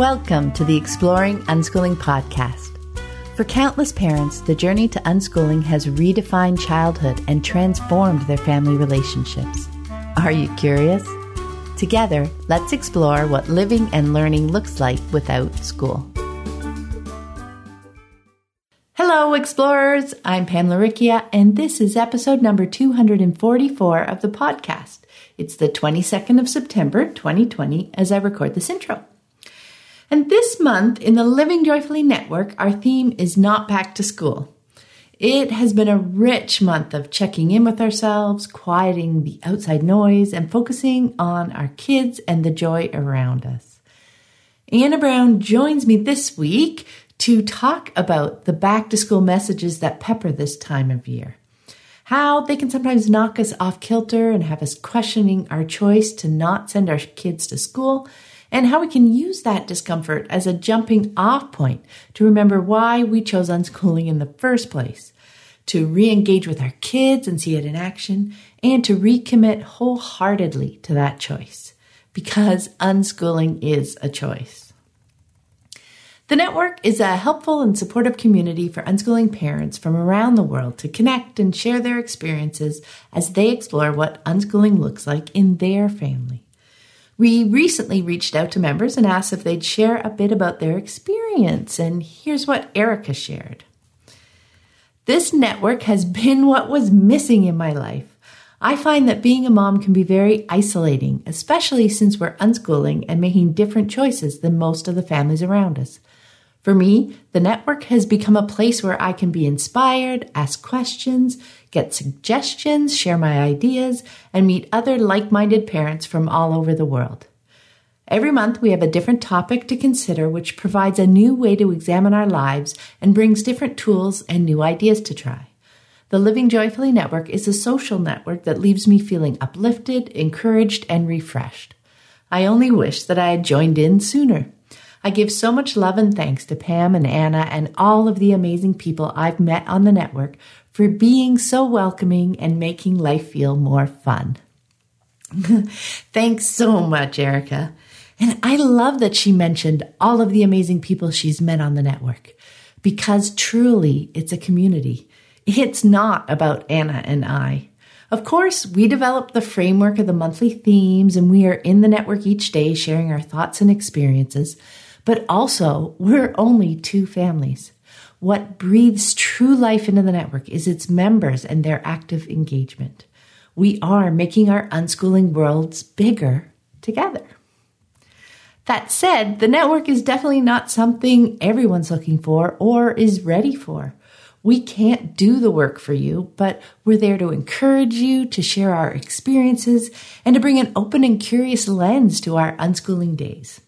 Welcome to the Exploring Unschooling podcast. For countless parents, the journey to unschooling has redefined childhood and transformed their family relationships. Are you curious? Together, let's explore what living and learning looks like without school. Hello, explorers! I'm Pam Laricchia, and this is episode number 244 of the podcast. It's the 22nd of September, 2020, as I record this intro. And this month in the Living Joyfully Network, our theme is not back to school. It has been a rich month of checking in with ourselves, quieting the outside noise, and focusing on our kids and the joy around us. Anna Brown joins me this week to talk about the back to school messages that pepper this time of year how they can sometimes knock us off kilter and have us questioning our choice to not send our kids to school, and how we can use that discomfort as a jumping off point to remember why we chose unschooling in the first place, to re engage with our kids and see it in action, and to recommit wholeheartedly to that choice. Because unschooling is a choice. The network is a helpful and supportive community for unschooling parents from around the world to connect and share their experiences as they explore what unschooling looks like in their family. We recently reached out to members and asked if they'd share a bit about their experience, and here's what Erica shared. This network has been what was missing in my life. I find that being a mom can be very isolating, especially since we're unschooling and making different choices than most of the families around us. For me, the network has become a place where I can be inspired, ask questions, get suggestions, share my ideas, and meet other like minded parents from all over the world. Every month, we have a different topic to consider, which provides a new way to examine our lives and brings different tools and new ideas to try. The Living Joyfully Network is a social network that leaves me feeling uplifted, encouraged, and refreshed. I only wish that I had joined in sooner. I give so much love and thanks to Pam and Anna and all of the amazing people I've met on the network for being so welcoming and making life feel more fun. Thanks so much, Erica. And I love that she mentioned all of the amazing people she's met on the network because truly it's a community. It's not about Anna and I. Of course, we develop the framework of the monthly themes and we are in the network each day sharing our thoughts and experiences. But also, we're only two families. What breathes true life into the network is its members and their active engagement. We are making our unschooling worlds bigger together. That said, the network is definitely not something everyone's looking for or is ready for. We can't do the work for you, but we're there to encourage you, to share our experiences, and to bring an open and curious lens to our unschooling days.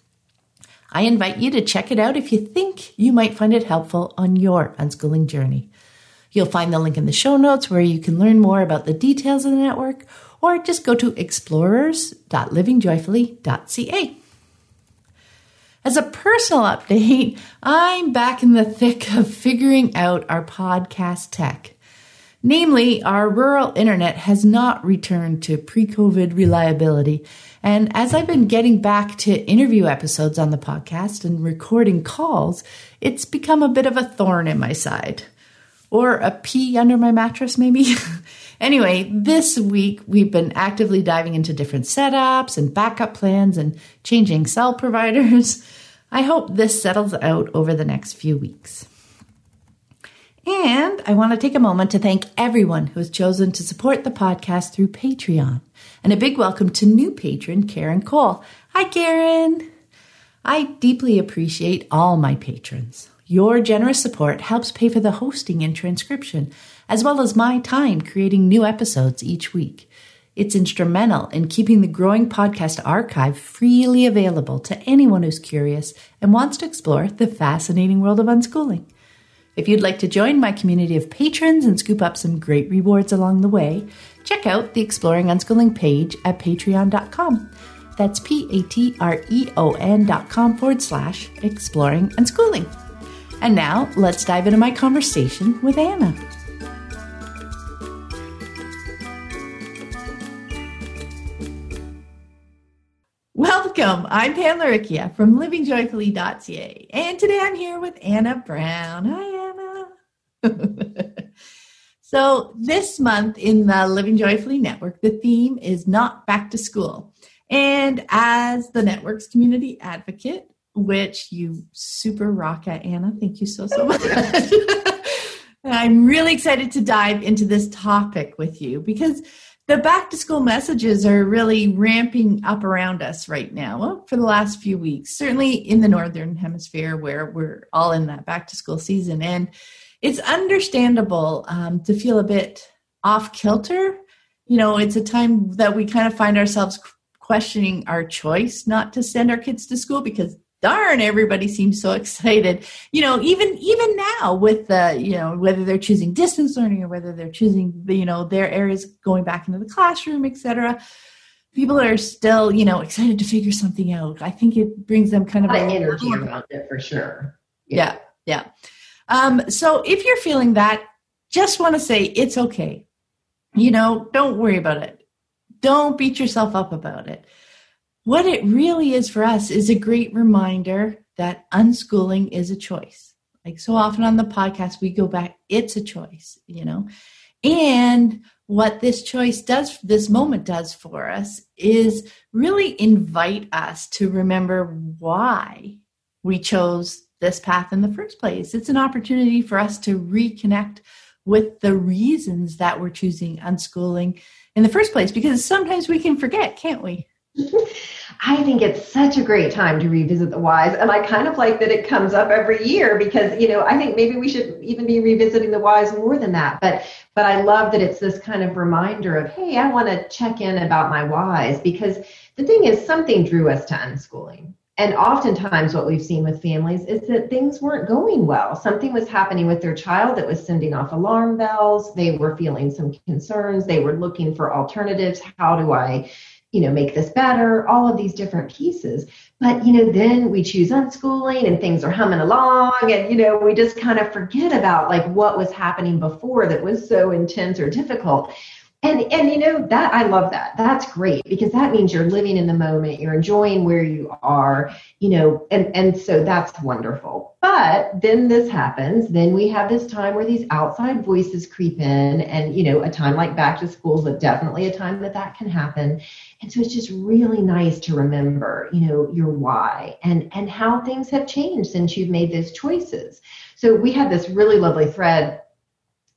I invite you to check it out if you think you might find it helpful on your unschooling journey. You'll find the link in the show notes where you can learn more about the details of the network, or just go to explorers.livingjoyfully.ca. As a personal update, I'm back in the thick of figuring out our podcast tech. Namely, our rural internet has not returned to pre COVID reliability and as I've been getting back to interview episodes on the podcast and recording calls, it's become a bit of a thorn in my side. Or a pea under my mattress, maybe. anyway, this week we've been actively diving into different setups and backup plans and changing cell providers. I hope this settles out over the next few weeks. And I want to take a moment to thank everyone who has chosen to support the podcast through Patreon. And a big welcome to new patron Karen Cole. Hi, Karen. I deeply appreciate all my patrons. Your generous support helps pay for the hosting and transcription, as well as my time creating new episodes each week. It's instrumental in keeping the growing podcast archive freely available to anyone who's curious and wants to explore the fascinating world of unschooling. If you'd like to join my community of patrons and scoop up some great rewards along the way, check out the Exploring Unschooling page at patreon.com. That's P A T R E O N dot com forward slash exploring unschooling. And now let's dive into my conversation with Anna. Welcome. I'm Pam Laricchia from livingjoyfully.ca. And today I'm here with Anna Brown. Hi, Anna. so, this month in the Living Joyfully Network, the theme is not back to school. And as the network's community advocate, which you super rock at, Anna, thank you so, so much. I'm really excited to dive into this topic with you because the back to school messages are really ramping up around us right now well, for the last few weeks certainly in the northern hemisphere where we're all in that back to school season and it's understandable um, to feel a bit off kilter. You know it's a time that we kind of find ourselves questioning our choice not to send our kids to school because darn everybody seems so excited. You know even even now with the you know whether they're choosing distance learning or whether they're choosing you know their areas going back into the classroom etc people are still you know excited to figure something out. I think it brings them kind of a energy around it for sure. Yeah. Yeah, yeah. Um, so if you're feeling that just want to say it's okay you know don't worry about it don't beat yourself up about it what it really is for us is a great reminder that unschooling is a choice. Like so often on the podcast, we go back, it's a choice, you know? And what this choice does, this moment does for us is really invite us to remember why we chose this path in the first place. It's an opportunity for us to reconnect with the reasons that we're choosing unschooling in the first place because sometimes we can forget, can't we? I think it's such a great time to revisit the whys. And I kind of like that it comes up every year because, you know, I think maybe we should even be revisiting the whys more than that. But but I love that it's this kind of reminder of, hey, I want to check in about my whys because the thing is something drew us to unschooling. And oftentimes, what we've seen with families is that things weren't going well. Something was happening with their child that was sending off alarm bells. They were feeling some concerns. They were looking for alternatives. How do I you know make this better all of these different pieces but you know then we choose unschooling and things are humming along and you know we just kind of forget about like what was happening before that was so intense or difficult and and you know that i love that. That's great because that means you're living in the moment you're enjoying where you are you know and and so that's wonderful. But then this happens. Then we have this time where these outside voices creep in and you know a time like back to school is definitely a time that that can happen. And so it's just really nice to remember, you know, your why and and how things have changed since you've made those choices. So we had this really lovely thread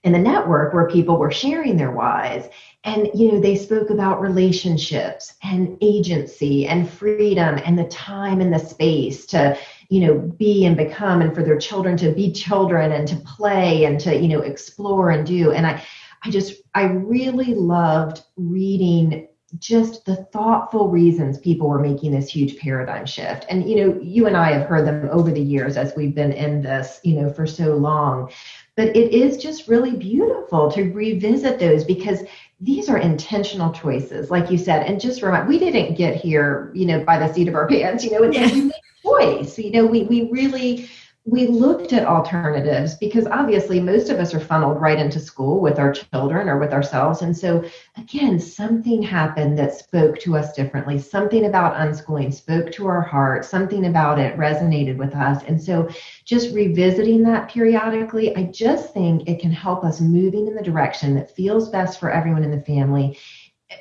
in the network where people were sharing their whys and you know they spoke about relationships and agency and freedom and the time and the space to you know be and become and for their children to be children and to play and to you know explore and do and i i just i really loved reading just the thoughtful reasons people were making this huge paradigm shift. And, you know, you and I have heard them over the years as we've been in this, you know, for so long. But it is just really beautiful to revisit those because these are intentional choices, like you said. And just remind, we didn't get here, you know, by the seat of our pants, you know, it's yeah. a choice. You know, we, we really, we looked at alternatives because obviously most of us are funneled right into school with our children or with ourselves. And so, again, something happened that spoke to us differently. Something about unschooling spoke to our heart, something about it resonated with us. And so, just revisiting that periodically, I just think it can help us moving in the direction that feels best for everyone in the family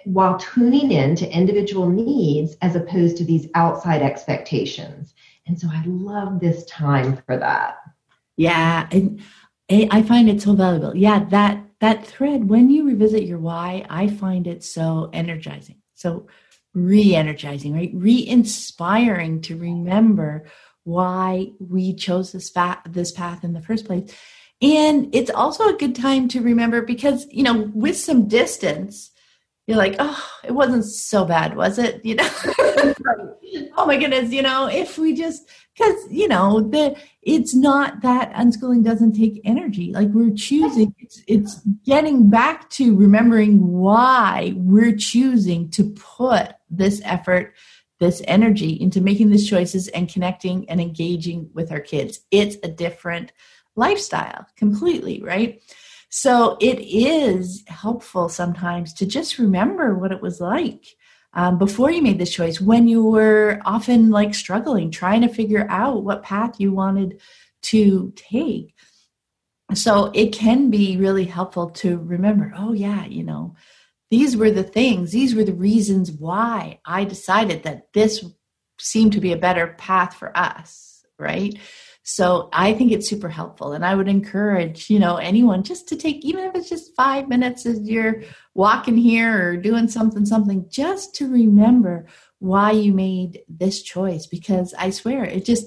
while tuning in to individual needs as opposed to these outside expectations. And so I love this time for that. Yeah, and eh, I find it so valuable. Yeah, that that thread when you revisit your why, I find it so energizing. So re-energizing, right? Re-inspiring to remember why we chose this fa- this path in the first place. And it's also a good time to remember because, you know, with some distance, you're like, oh, it wasn't so bad, was it? You know, oh my goodness, you know, if we just, because, you know, the, it's not that unschooling doesn't take energy. Like we're choosing, it's, it's getting back to remembering why we're choosing to put this effort, this energy into making these choices and connecting and engaging with our kids. It's a different lifestyle completely, right? So it is helpful sometimes to just remember what it was like um, before you made this choice when you were often like struggling trying to figure out what path you wanted to take. So it can be really helpful to remember oh yeah you know these were the things these were the reasons why i decided that this seemed to be a better path for us right so I think it's super helpful. And I would encourage, you know, anyone just to take, even if it's just five minutes as you're walking here or doing something, something, just to remember why you made this choice. Because I swear it just,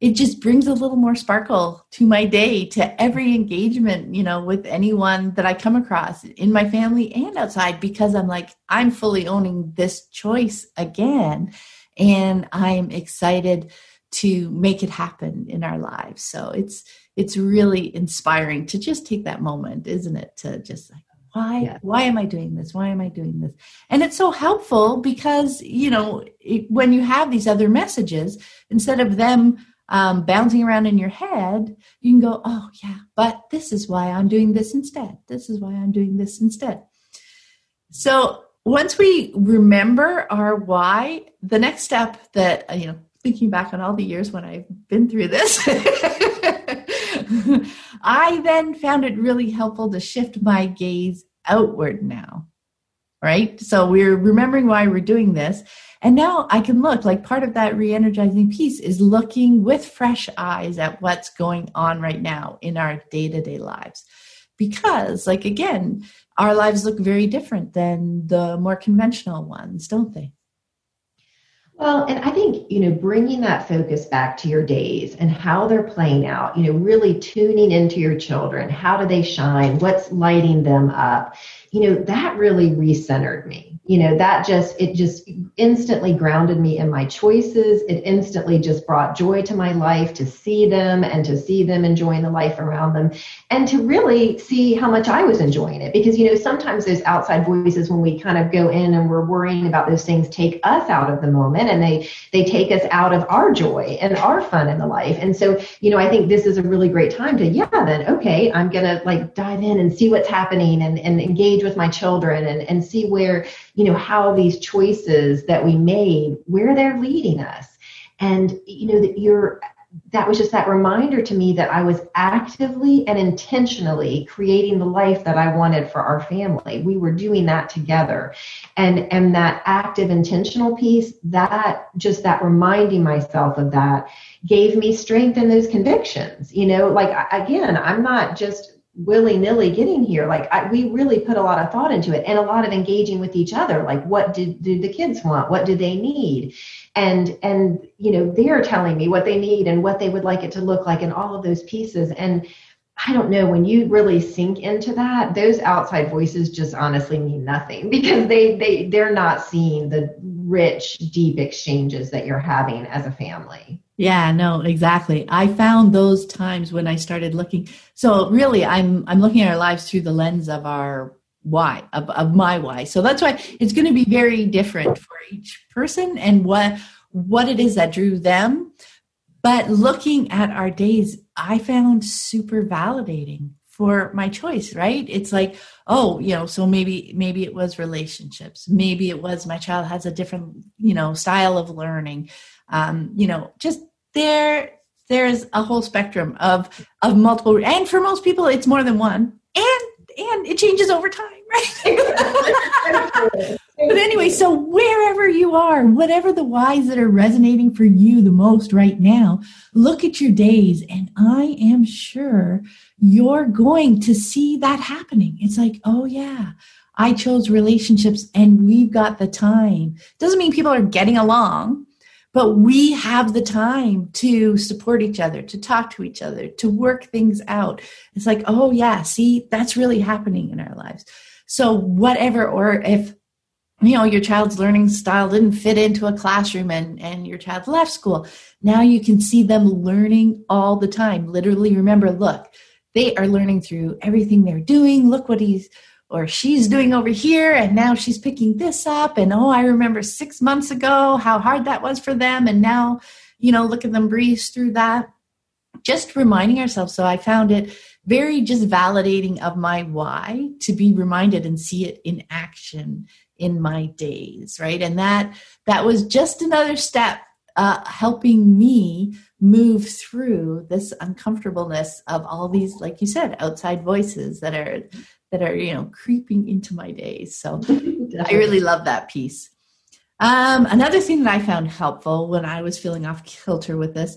it just brings a little more sparkle to my day to every engagement you know with anyone that i come across in my family and outside because i'm like i'm fully owning this choice again and i'm excited to make it happen in our lives. So it's it's really inspiring to just take that moment, isn't it? To just like why yeah. why am I doing this? Why am I doing this? And it's so helpful because you know it, when you have these other messages, instead of them um, bouncing around in your head, you can go, oh yeah, but this is why I'm doing this instead. This is why I'm doing this instead. So once we remember our why, the next step that uh, you know thinking back on all the years when I've been through this, I then found it really helpful to shift my gaze outward now. Right? So we're remembering why we're doing this. And now I can look like part of that re energizing piece is looking with fresh eyes at what's going on right now in our day to day lives. Because, like, again, our lives look very different than the more conventional ones, don't they? Well, and I think, you know, bringing that focus back to your days and how they're playing out, you know, really tuning into your children. How do they shine? What's lighting them up? You know, that really recentered me. You know that just it just instantly grounded me in my choices. It instantly just brought joy to my life to see them and to see them enjoying the life around them and to really see how much i was enjoying it. Because you know sometimes those outside voices when we kind of go in and we're worrying about those things take us out of the moment and they they take us out of our joy and our fun in the life. And so you know i think this is a really great time to yeah then okay i'm gonna like dive in and see what's happening and, and engage with my children and, and see where you know how these choices that we made where they're leading us and you know that you're that was just that reminder to me that I was actively and intentionally creating the life that I wanted for our family. We were doing that together. And and that active intentional piece, that just that reminding myself of that gave me strength in those convictions. You know, like again, I'm not just willy nilly getting here. Like I, we really put a lot of thought into it and a lot of engaging with each other. Like what do, did the kids want? What do they need? And, and, you know, they're telling me what they need and what they would like it to look like and all of those pieces. And I don't know, when you really sink into that, those outside voices just honestly mean nothing because they, they, they're not seeing the rich, deep exchanges that you're having as a family. Yeah, no, exactly. I found those times when I started looking. So really, I'm I'm looking at our lives through the lens of our why, of, of my why. So that's why it's going to be very different for each person and what what it is that drew them. But looking at our days, I found super validating for my choice right it's like oh you know so maybe maybe it was relationships maybe it was my child has a different you know style of learning um, you know, just there there's a whole spectrum of of multiple and for most people it's more than one. And and it changes over time right? But anyway so wherever you are whatever the whys that are resonating for you the most right now look at your days and i am sure you're going to see that happening. It's like oh yeah i chose relationships and we've got the time. Doesn't mean people are getting along but we have the time to support each other to talk to each other to work things out. It's like oh yeah see that's really happening in our lives. So whatever or if you know your child's learning style didn't fit into a classroom and and your child left school now you can see them learning all the time. Literally remember look they are learning through everything they're doing. Look what he's or she's doing over here and now she's picking this up and oh i remember six months ago how hard that was for them and now you know look at them breeze through that just reminding ourselves so i found it very just validating of my why to be reminded and see it in action in my days, right? And that that was just another step uh, helping me move through this uncomfortableness of all these, like you said, outside voices that are that are you know creeping into my days. So I really love that piece. Um, another thing that I found helpful when I was feeling off kilter with this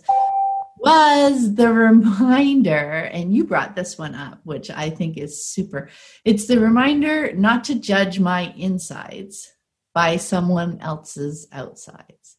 was the reminder, and you brought this one up, which I think is super. It's the reminder not to judge my insides by someone else's outsides.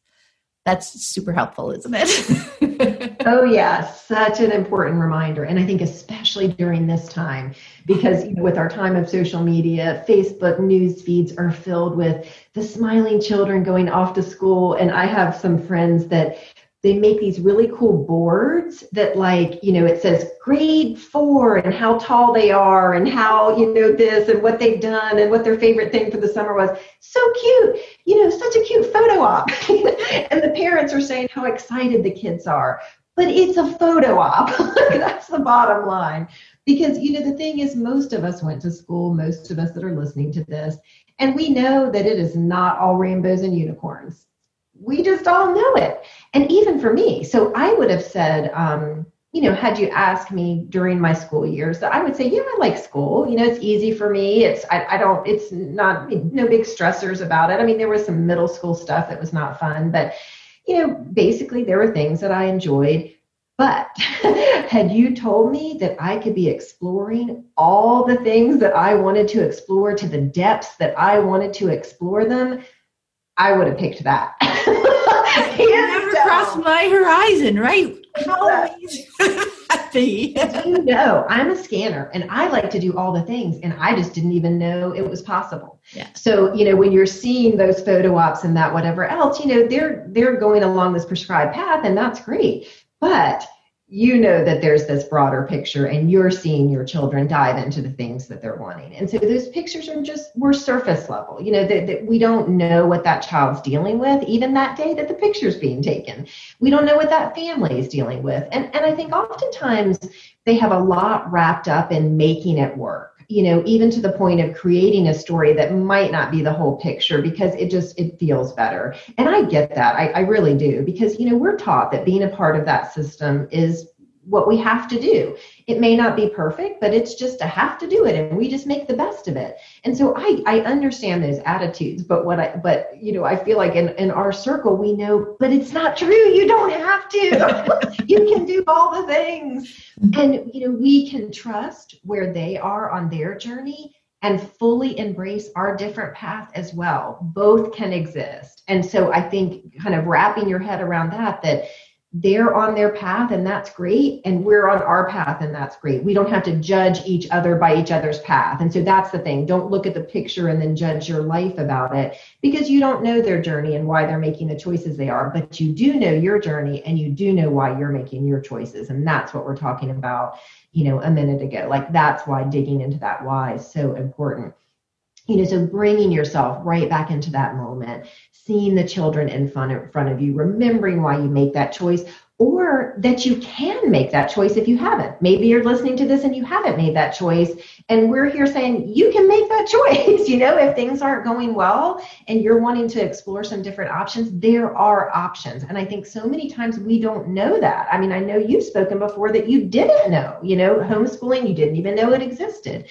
That's super helpful, isn't it? oh, yeah, such an important reminder. And I think, especially during this time, because you know, with our time of social media, Facebook news feeds are filled with the smiling children going off to school. And I have some friends that they make these really cool boards that like you know it says grade four and how tall they are and how you know this and what they've done and what their favorite thing for the summer was. So cute you know such a cute photo op. And the parents are saying how excited the kids are. But it's a photo op. That's the bottom line. Because you know the thing is most of us went to school most of us that are listening to this and we know that it is not all rainbows and unicorns we just all know it. And even for me, so I would have said, um, you know, had you asked me during my school years, I would say, yeah, I like school. You know, it's easy for me. It's I, I don't. It's not no big stressors about it. I mean, there was some middle school stuff that was not fun, but you know, basically there were things that I enjoyed. But had you told me that I could be exploring all the things that I wanted to explore to the depths that I wanted to explore them, I would have picked that. You never crossed my horizon, right? How amazing you know, I'm a scanner and I like to do all the things and I just didn't even know it was possible. Yeah. So, you know, when you're seeing those photo ops and that whatever else, you know, they're they're going along this prescribed path and that's great. But you know that there's this broader picture and you're seeing your children dive into the things that they're wanting. And so those pictures are just we're surface level you know that, we don't know what that child's dealing with even that day that the picture's being taken. We don't know what that family is dealing with. And and i think oftentimes they have a lot wrapped up in making it work you know even to the point of creating a story that might not be the whole picture because it just it feels better. And i get that. I, I really do. Because you know we're taught that being a part of that system is what we have to do. It may not be perfect, but it's just a have to do it and we just make the best of it. And so I, I understand those attitudes, but what I but you know, I feel like in, in our circle we know, but it's not true. You don't have to. you can do all the things. And you know, we can trust where they are on their journey and fully embrace our different path as well. Both can exist. And so I think kind of wrapping your head around that that they're on their path and that's great and we're on our path and that's great. We don't have to judge each other by each other's path. And so that's the thing. Don't look at the picture and then judge your life about it because you don't know their journey and why they're making the choices they are. But you do know your journey and you do know why you're making your choices. And that's what we're talking about you know a minute ago. Like that's why digging into that why is so important. You know so bringing yourself right back into that moment seeing the children in front of, front of you remembering why you make that choice or that you can make that choice if you haven't. Maybe you're listening to this and you haven't made that choice and we're here saying you can make that choice. You know if things aren't going well and you're wanting to explore some different options there are options. And i think so many times we don't know that. I mean i know you've spoken before that you didn't know you know homeschooling you didn't even know it existed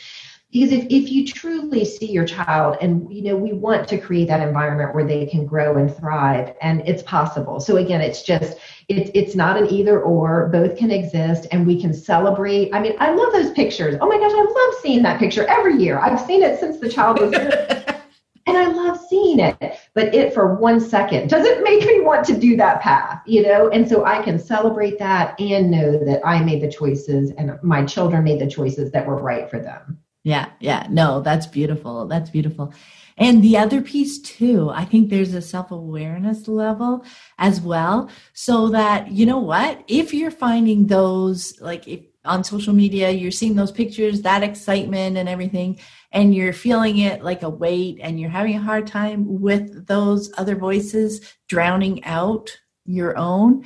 because if, if you truly see your child and you know we want to create that environment where they can grow and thrive and it's possible. So again it's just it's it's not an either or. Both can exist and we can celebrate. I mean i love those pictures. Oh my gosh i love seeing that picture every year. I've seen it since the child was and i love seeing it. But it for one second doesn't make me want to do that path you know? And so i can celebrate that and know that i made the choices and my children made the choices that were right for them yeah, yeah. No, that's beautiful. That's beautiful. And the other piece too, I think there's a self-awareness level as well. So that, you know what, if you're finding those like if on social media, you're seeing those pictures, that excitement and everything, and you're feeling it like a weight and you're having a hard time with those other voices drowning out your own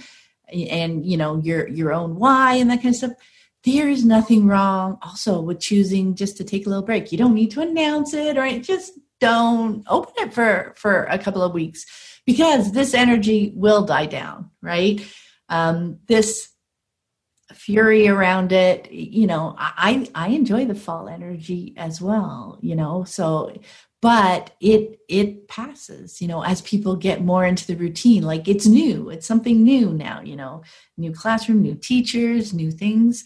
and you know your your own why and that kind of stuff there is nothing wrong also with choosing just to take a little break. You don't need to announce it or just don't open it for for a couple of weeks because this energy will die down, right? Um, this fury around it you know i i enjoy the fall energy as well you know so but it it passes you know as people get more into the routine like it's new it's something new now you know new classroom new teachers new things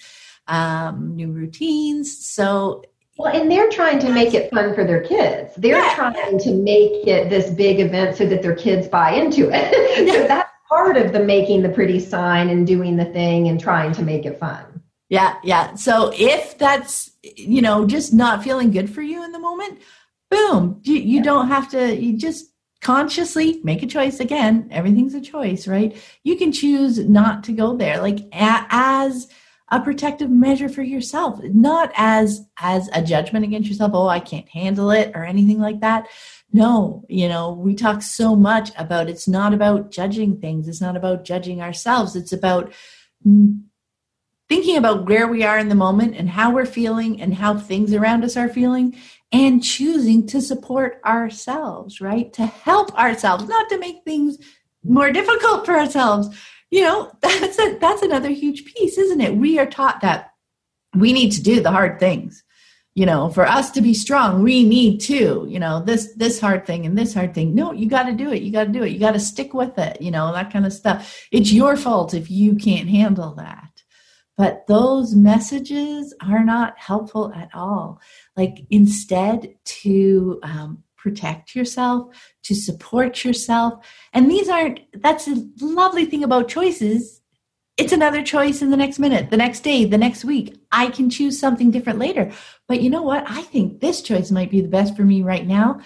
um, new routines so well, and they're trying to make it fun for their kids. They're yeah. trying to make it this big event so that their kids buy into it. so that's part of the making the pretty sign and doing the thing and trying to make it fun. Yeah, yeah. So if that's, you know, just not feeling good for you in the moment, boom, you, you yeah. don't have to, you just consciously make a choice again. Everything's a choice, right? You can choose not to go there, like as a protective measure for yourself, not as as a judgment against yourself. Oh, I can't handle it or anything like that no you know we talk so much about it's not about judging things it's not about judging ourselves it's about thinking about where we are in the moment and how we're feeling and how things around us are feeling and choosing to support ourselves right to help ourselves not to make things more difficult for ourselves you know that's a, that's another huge piece isn't it? We are taught that we need to do the hard things. You know for us to be strong we need to you know this this hard thing and this hard thing. No you got to do it. You got to do it. You got to stick with it you know that kind of stuff. It's your fault if you can't handle that. But those messages are not helpful at all. Like instead to um, protect yourself to support yourself and these aren't that's a lovely thing about choices it's another choice in the next minute, the next day, the next week. I can choose something different later. But you know what? I think this choice might be the best for me right now.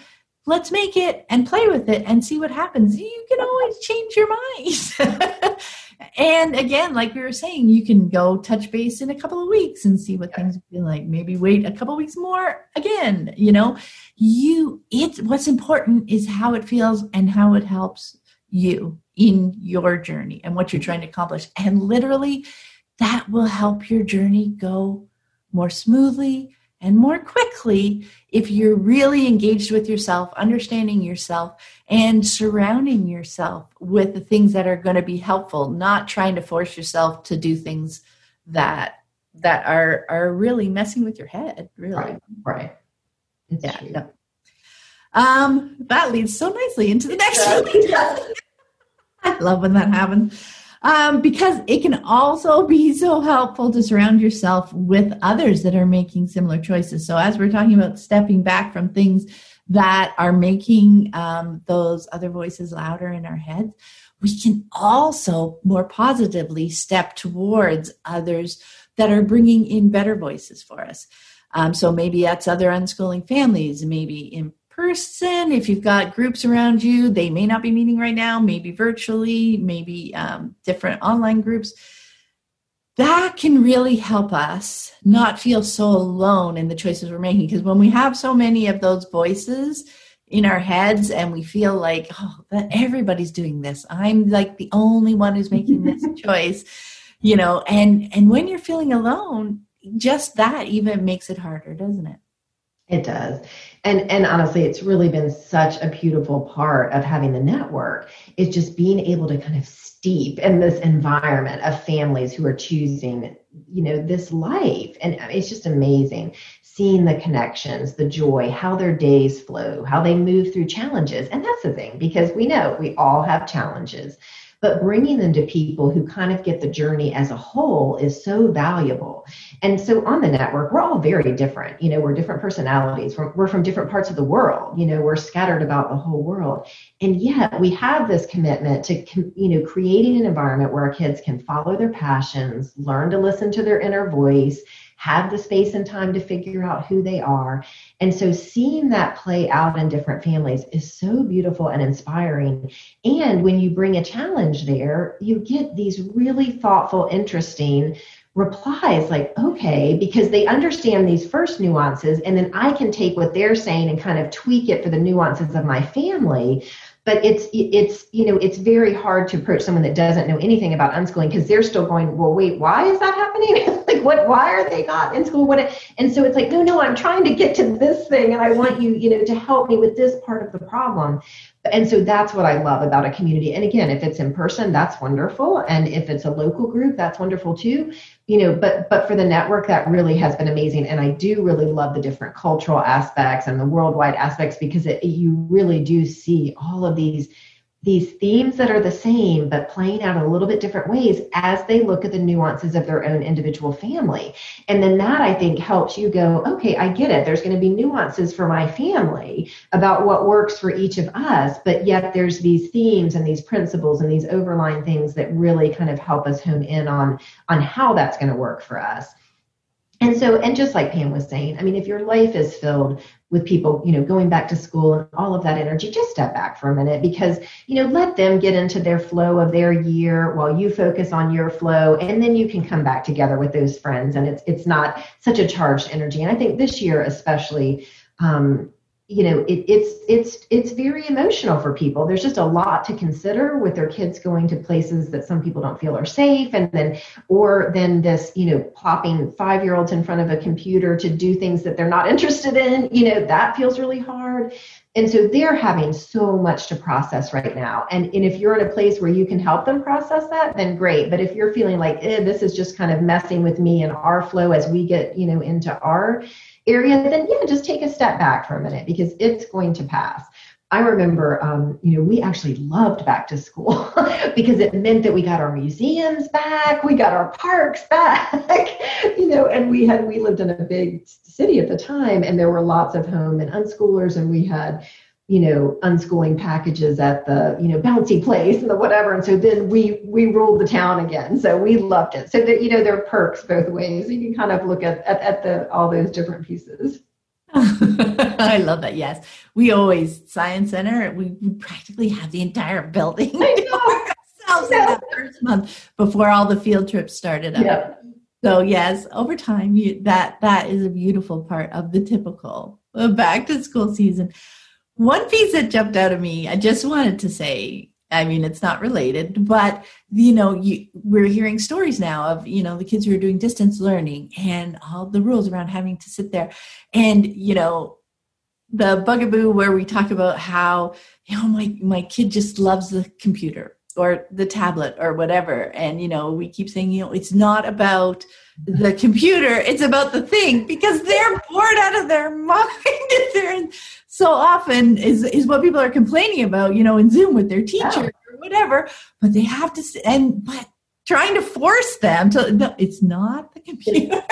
Let's make it and play with it and see what happens. You can always change your mind. and again, like we were saying, you can go touch base in a couple of weeks and see what yeah. things feel like. Maybe wait a couple weeks more again. You know, you it's what's important is how it feels and how it helps you in your journey and what you're trying to accomplish. And literally, that will help your journey go more smoothly and more quickly if you're really engaged with yourself, understanding yourself, and surrounding yourself with the things that are going to be helpful, not trying to force yourself to do things that that are are really messing with your head really right right it's yeah no. um that leads so nicely into the next I love when that happens. Um, because it can also be so helpful to surround yourself with others that are making similar choices. So, as we're talking about stepping back from things that are making um, those other voices louder in our heads, we can also more positively step towards others that are bringing in better voices for us. Um, so maybe that's other unschooling families, maybe in person. If you've got groups around you, they may not be meeting right now, maybe virtually, maybe um, different online groups. That can really help us not feel so alone in the choices we're making. Because when we have so many of those voices in our heads and we feel like, oh, that everybody's doing this, I'm like the only one who's making this choice, you know, and and when you're feeling alone, just that even makes it harder, doesn't it? It does. And and honestly, it's really been such a beautiful part of having the network is just being able to kind of steep in this environment of families who are choosing, you know, this life. And it's just amazing seeing the connections, the joy, how their days flow, how they move through challenges. And that's the thing, because we know we all have challenges but bringing them to people who kind of get the journey as a whole is so valuable. And so on the network, we're all very different. You know, we're different personalities. We're, we're from different parts of the world. You know, we're scattered about the whole world. And yet we have this commitment to, you know, creating an environment where our kids can follow their passions, learn to listen to their inner voice, have the space and time to figure out who they are. And so seeing that play out in different families is so beautiful and inspiring. And when you bring a challenge there, you get these really thoughtful, interesting replies like, okay, because they understand these first nuances, and then I can take what they're saying and kind of tweak it for the nuances of my family. But it's it's you know it's very hard to approach someone that doesn't know anything about unschooling because they're still going well wait why is that happening like what why are they not in school what and so it's like no no i'm trying to get to this thing and i want you you know to help me with this part of the problem and so that's what I love about a community. And again, if it's in person, that's wonderful. And if it's a local group, that's wonderful too. You know, but but for the network, that really has been amazing. And I do really love the different cultural aspects and the worldwide aspects because it, you really do see all of these these themes that are the same but playing out a little bit different ways as they look at the nuances of their own individual family. And then that i think helps you go okay i get it. There's going to be nuances for my family about what works for each of us but yet there's these themes and these principles and these overlying things that really kind of help us hone in on on how that's going to work for us. And so, and just like Pam was saying, I mean, if your life is filled with people, you know, going back to school and all of that energy, just step back for a minute because, you know, let them get into their flow of their year while you focus on your flow. And then you can come back together with those friends. And it's, it's not such a charged energy. And I think this year, especially, um, you know it, it's it's it's very emotional for people. There's just a lot to consider with their kids going to places that some people don't feel are safe and then or then this you know plopping five year olds in front of a computer to do things that they're not interested in you know that feels really hard. And so they're having so much to process right now. And, and if you're in a place where you can help them process that then great. But if you're feeling like eh, this is just kind of messing with me and our flow as we get you know into our area, then yeah, just take a step back for a minute because it's going to pass. I remember, um, you know, we actually loved back to school because it meant that we got our museums back, we got our parks back, you know, and we had we lived in a big city at the time, and there were lots of home and unschoolers, and we had you know, unschooling packages at the, you know, bouncy place and the whatever. And so then we we ruled the town again. So we loved it. So that you know, there are perks both ways. You can kind of look at at, at the all those different pieces. I love that. Yes, we always science center. We, we practically have the entire building ourselves in that first month before all the field trips started up. Yep. So yes, over time, you, that that is a beautiful part of the typical uh, back to school season. One piece that jumped out of me, I just wanted to say, I mean, it's not related, but you know, you, we're hearing stories now of you know the kids who are doing distance learning and all the rules around having to sit there, and you know, the bugaboo where we talk about how you know my my kid just loves the computer or the tablet or whatever, and you know, we keep saying you know it's not about the computer, it's about the thing because they're bored out of their mind. they're in so often is is what people are complaining about, you know, in Zoom with their teacher yeah. or whatever. But they have to, and but trying to force them to. No, it's not the computer.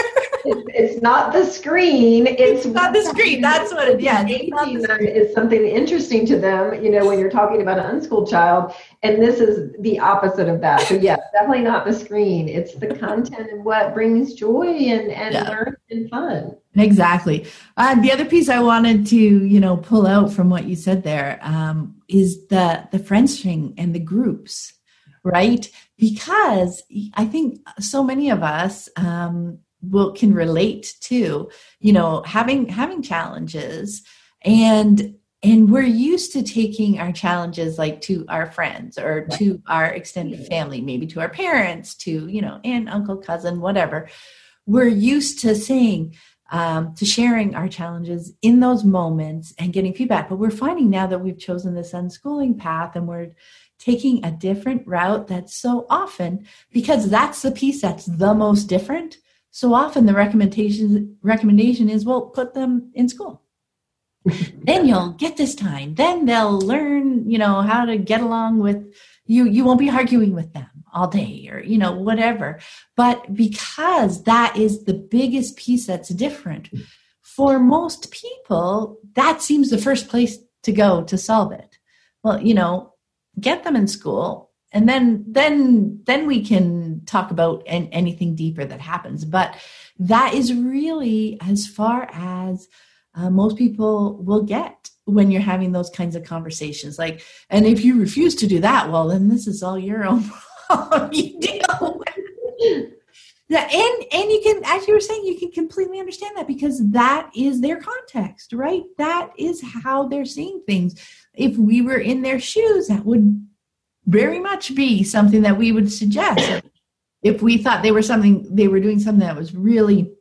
it's not the screen. It's, it's not the screen. That's what it. Yeah, it's something interesting to them. You know, when you're talking about an unschooled child, and this is the opposite of that. So yes, definitely not the screen. It's the content and what brings joy and and yeah. learn and fun. Exactly. Uh, the other piece I wanted to, you know, pull out from what you said there um, is the the friendship and the groups, right? Because I think so many of us um, will can relate to, you know, having having challenges and and we're used to taking our challenges like to our friends or to our extended family maybe to our parents to you know aunt uncle cousin whatever we're used to saying um, to sharing our challenges in those moments and getting feedback. But we're finding now that we've chosen this unschooling path and we're taking a different route that's so often because that's the piece that's the most different. So often the recommendation recommendation is well put them in school. then you'll get this time. Then they'll learn, you know, how to get along with you. You won't be arguing with them all day or you know whatever but because that is the biggest piece that's different for most people that seems the first place to go to solve it well you know get them in school and then then then we can talk about an, anything deeper that happens but that is really as far as uh, most people will get when you're having those kinds of conversations like and if you refuse to do that well then this is all your own you deal yeah, and and you can, as you were saying, you can completely understand that because that is their context, right? That is how they're seeing things. If we were in their shoes, that would very much be something that we would suggest. if we thought they were something, they were doing something that was really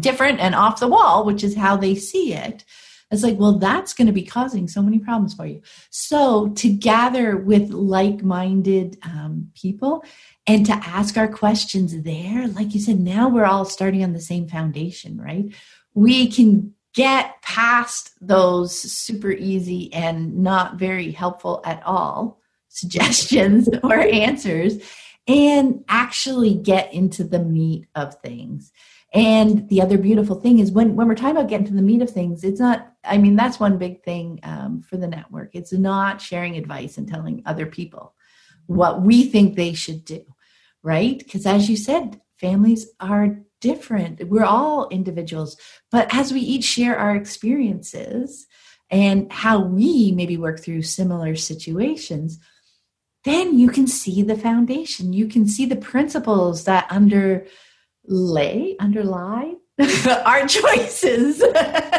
different and off the wall, which is how they see it. It's like, well, that's going to be causing so many problems for you. So, to gather with like minded um, people and to ask our questions there, like you said, now we're all starting on the same foundation, right? We can get past those super easy and not very helpful at all suggestions or answers and actually get into the meat of things. And the other beautiful thing is when, when we're talking about getting to the meat of things, it's not, I mean, that's one big thing um, for the network. It's not sharing advice and telling other people what we think they should do, right? Because as you said, families are different. We're all individuals, but as we each share our experiences and how we maybe work through similar situations, then you can see the foundation. You can see the principles that underlay, underlie our choices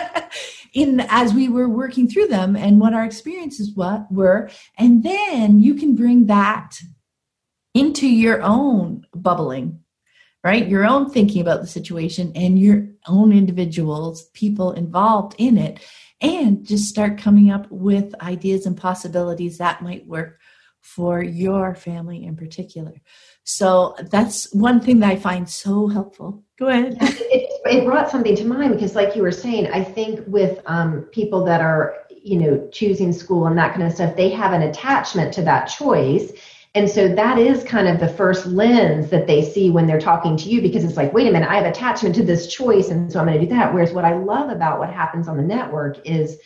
in as we were working through them and what our experiences what were. And then you can bring that into your own bubbling right? Your own thinking about the situation and your own individuals, people involved in it, and just start coming up with ideas and possibilities that might work for your family in particular. So that's one thing that I find so helpful. Go ahead. It, it brought something to mind because, like you were saying, I think with um, people that are, you know, choosing school and that kind of stuff, they have an attachment to that choice and so that is kind of the first lens that they see when they're talking to you because it's like, wait a minute, I have attachment to this choice. And so I'm going to do that. Whereas what I love about what happens on the network is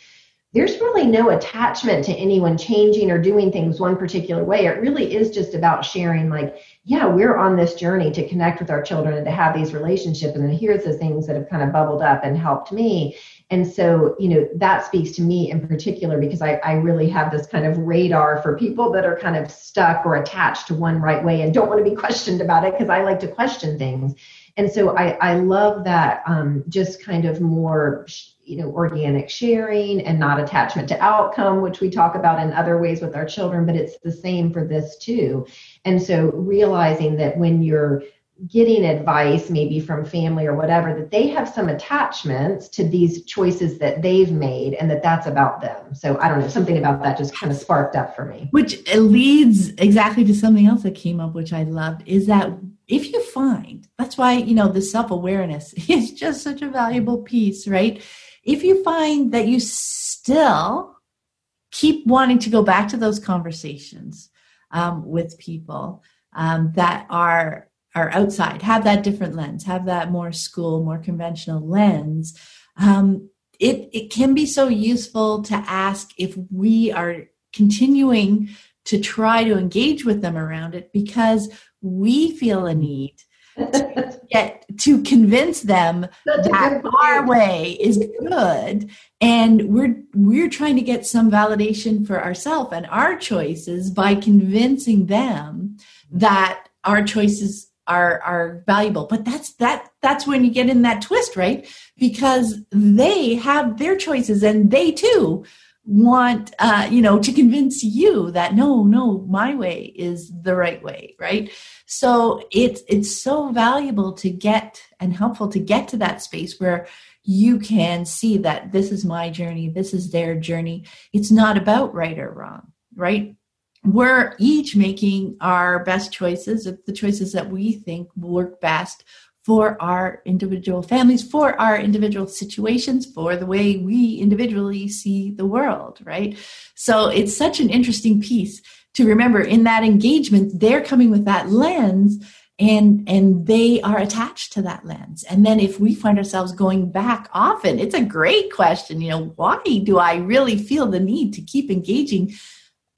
there's really no attachment to anyone changing or doing things one particular way. It really is just about sharing, like, yeah, we're on this journey to connect with our children and to have these relationships. And then here's the things that have kind of bubbled up and helped me. And so, you know, that speaks to me in particular because I, I really have this kind of radar for people that are kind of stuck or attached to one right way and don't want to be questioned about it because I like to question things. And so I, I love that um, just kind of more, you know, organic sharing and not attachment to outcome, which we talk about in other ways with our children, but it's the same for this too. And so realizing that when you're getting advice maybe from family or whatever that they have some attachments to these choices that they've made and that that's about them. So i don't know something about that just kind of sparked up for me. Which leads exactly to something else that came up which i loved is that if you find that's why you know the self-awareness is just such a valuable piece right? If you find that you still keep wanting to go back to those conversations um, with people um, that are are outside, have that different lens, have that more school, more conventional lens, um, it, it can be so useful to ask if we are continuing to try to engage with them around it because we feel a need to get to convince them that our way is good. And we're we're trying to get some validation for ourselves and our choices by convincing them that our choices are are valuable. But that's that that's when you get in that twist right? Because they have their choices and they too want uh you know to convince you that no no my way is the right way right? So it's it's so valuable to get and helpful to get to that space where you can see that this is my journey this is their journey. It's not about right or wrong right we're each making our best choices, the choices that we think work best for our individual families, for our individual situations, for the way we individually see the world, right? So it's such an interesting piece to remember in that engagement, they're coming with that lens and and they are attached to that lens and then if we find ourselves going back often it's a great question you know why do i really feel the need to keep engaging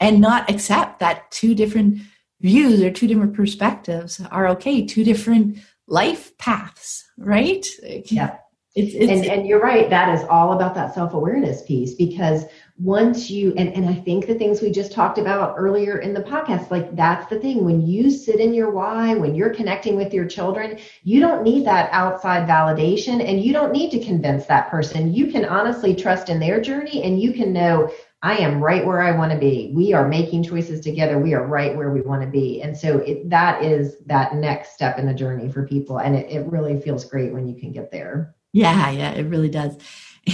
and not accept that two different views or two different perspectives are okay two different life paths right? Yeah. It's, it's, and, and you're right that is all about that self-awareness piece because once you and, and i think the things we just talked about earlier in the podcast like that's the thing. When you sit in your why when you're connecting with your children you don't need that outside validation and you don't need to convince that person. You can honestly trust in their journey and you can know I am right where I want to be. We are making choices together. We are right where we want to be. And so it, that is that next step in the journey for people. And it, it really feels great when you can get there. Yeah, yeah, it really does.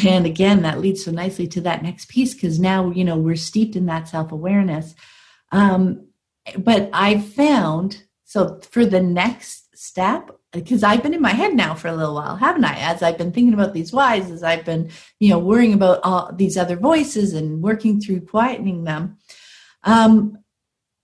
And again, that leads so nicely to that next piece because now, you know, we're steeped in that self awareness. Um, but I found so for the next step, because I've been in my head now for a little while, haven't I? As I've been thinking about these whys, as I've been, you know, worrying about all these other voices and working through quietening them. Um,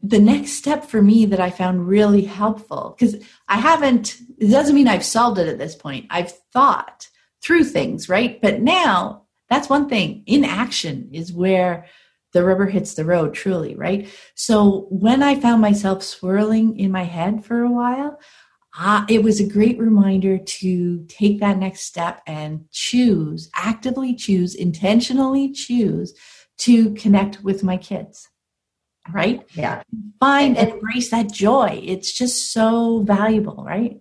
the next step for me that I found really helpful, because I haven't, it doesn't mean I've solved it at this point. I've thought through things, right? But now that's one thing. In action is where the rubber hits the road, truly, right? So when I found myself swirling in my head for a while, uh, it was a great reminder to take that next step and choose, actively choose, intentionally choose to connect with my kids. Right? Yeah. Find and embrace that joy. It's just so valuable, right?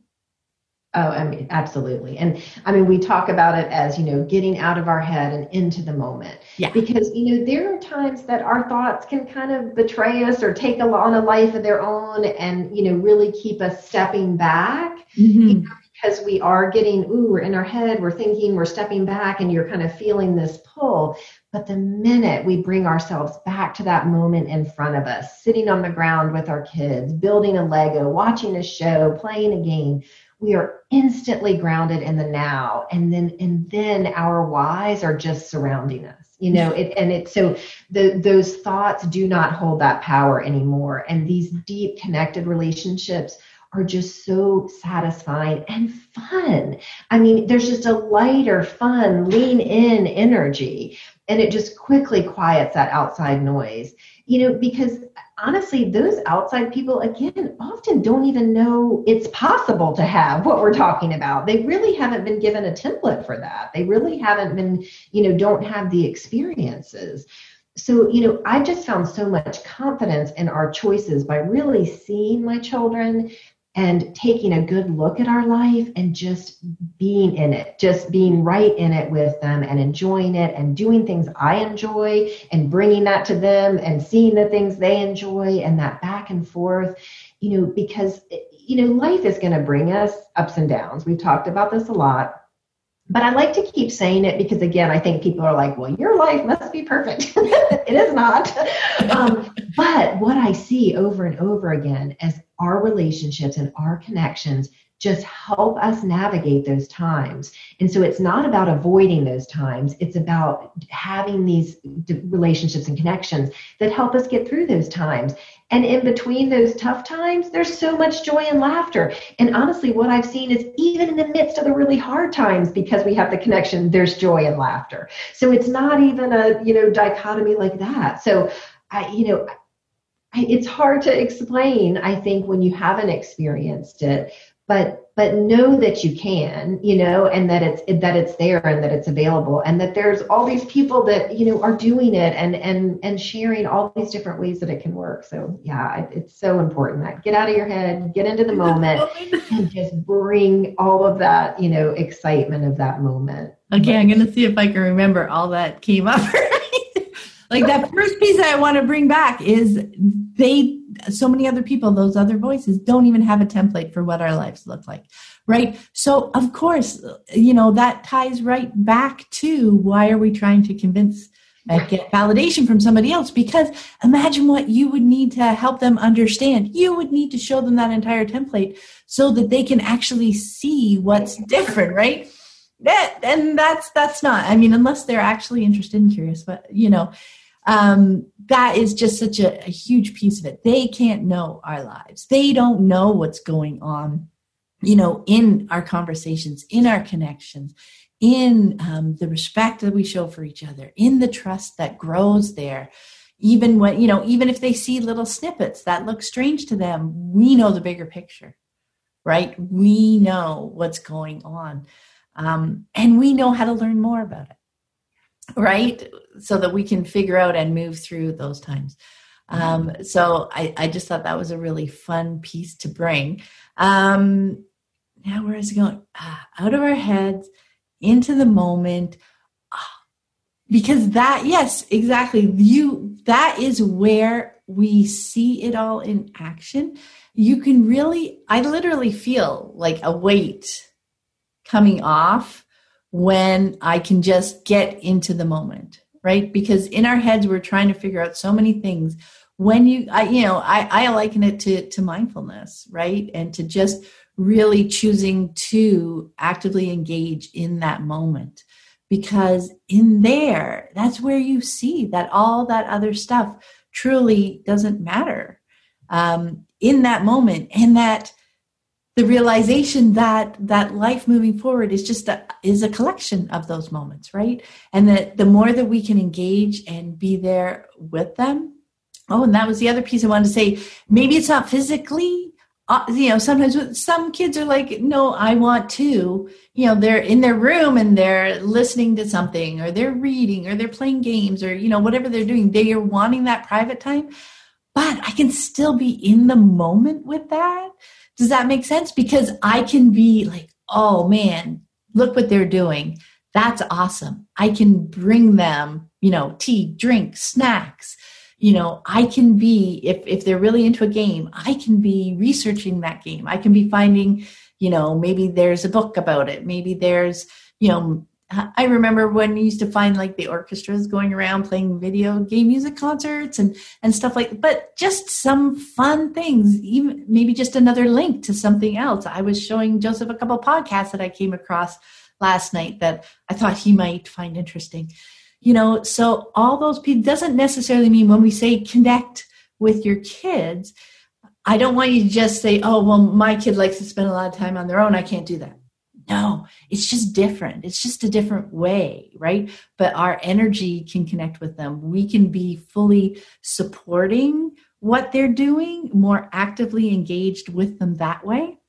Oh, I mean, absolutely. And I mean, we talk about it as, you know, getting out of our head and into the moment. Yeah. Because, you know, there are times that our thoughts can kind of betray us or take on a life of their own and, you know, really keep us stepping back. Mm-hmm. You know, because we are getting, ooh, we're in our head, we're thinking, we're stepping back, and you're kind of feeling this pull. But the minute we bring ourselves back to that moment in front of us, sitting on the ground with our kids, building a Lego, watching a show, playing a game, we are instantly grounded in the now and then and then our whys are just surrounding us you know it and it so the those thoughts do not hold that power anymore and these deep connected relationships are just so satisfying and fun. I mean, there's just a lighter, fun, lean in energy, and it just quickly quiets that outside noise. You know, because honestly, those outside people, again, often don't even know it's possible to have what we're talking about. They really haven't been given a template for that. They really haven't been, you know, don't have the experiences. So, you know, I just found so much confidence in our choices by really seeing my children and taking a good look at our life and just being in it, just being right in it with them and enjoying it and doing things I enjoy and bringing that to them and seeing the things they enjoy and that back and forth, you know, because, you know, life is going to bring us ups and downs. We've talked about this a lot. But I like to keep saying it because, again, I think people are like, well, your life must be perfect. it is not. Um, but what I see over and over again as our relationships and our connections just help us navigate those times. And so it's not about avoiding those times, it's about having these relationships and connections that help us get through those times. And in between those tough times, there's so much joy and laughter. And honestly, what I've seen is even in the midst of the really hard times, because we have the connection, there's joy and laughter. So it's not even a, you know, dichotomy like that. So I, you know, it's hard to explain i think when you haven't experienced it but but know that you can you know and that it's that it's there and that it's available and that there's all these people that you know are doing it and and and sharing all these different ways that it can work. So yeah it's so important that get out of your head get into the moment and just bring all of that you know excitement of that moment. Okay i'm gonna see if i can remember all that came up like that first piece that I want to bring back is they so many other people, those other voices don't even have a template for what our lives look like. Right. So of course, you know, that ties right back to why are we trying to convince and get validation from somebody else because imagine what you would need to help them understand. You would need to show them that entire template so that they can actually see what's different, right? That, and that's that's not. I mean, unless they're actually interested and curious, but you know, um, that is just such a, a huge piece of it. They can't know our lives. They don't know what's going on, you know, in our conversations, in our connections, in um, the respect that we show for each other, in the trust that grows there. Even when, you know, even if they see little snippets that look strange to them, we know the bigger picture, right? We know what's going on. Um, and we know how to learn more about it right? So that we can figure out and move through those times. Um, so I, I just thought that was a really fun piece to bring. Um, now, where is it going? Ah, out of our heads, into the moment. Ah, because that yes exactly you that is where we see it all in action you can really i literally feel like a weight coming off when i can just get into the moment right? Because in our heads we're trying to figure out so many things. When you i you know i i liken it to to mindfulness right? And to just really choosing to actively engage in that moment. Because in there that's where you see that all that other stuff truly doesn't matter um, in that moment. And that the realization that that life moving forward is just a, is a collection of those moments right? And that the more that we can engage and be there with them. Oh and that was the other piece i wanted to say. Maybe it's not physically uh, you know sometimes some kids are like no i want to you know they're in their room and they're listening to something or they're reading or they're playing games or you know whatever they're doing they are wanting that private time. But i can still be in the moment with that does that make sense? Because i can be like oh man look what they're doing. That's awesome. I can bring them you know tea drink snacks. You know i can be if if they're really into a game i can be researching that game. I can be finding you know maybe there's a book about it. Maybe there's you know I remember when you used to find like the orchestras going around playing video game music concerts and and stuff like but just some fun things even maybe just another link to something else. I was showing joseph a couple podcasts that i came across last night that i thought he might find interesting. You know so all those people doesn't necessarily mean when we say connect with your kids i don't want you to just say oh well my kid likes to spend a lot of time on their own. I can't do that no it's just different. It's just a different way right? But our energy can connect with them. We can be fully supporting what they're doing more actively engaged with them that way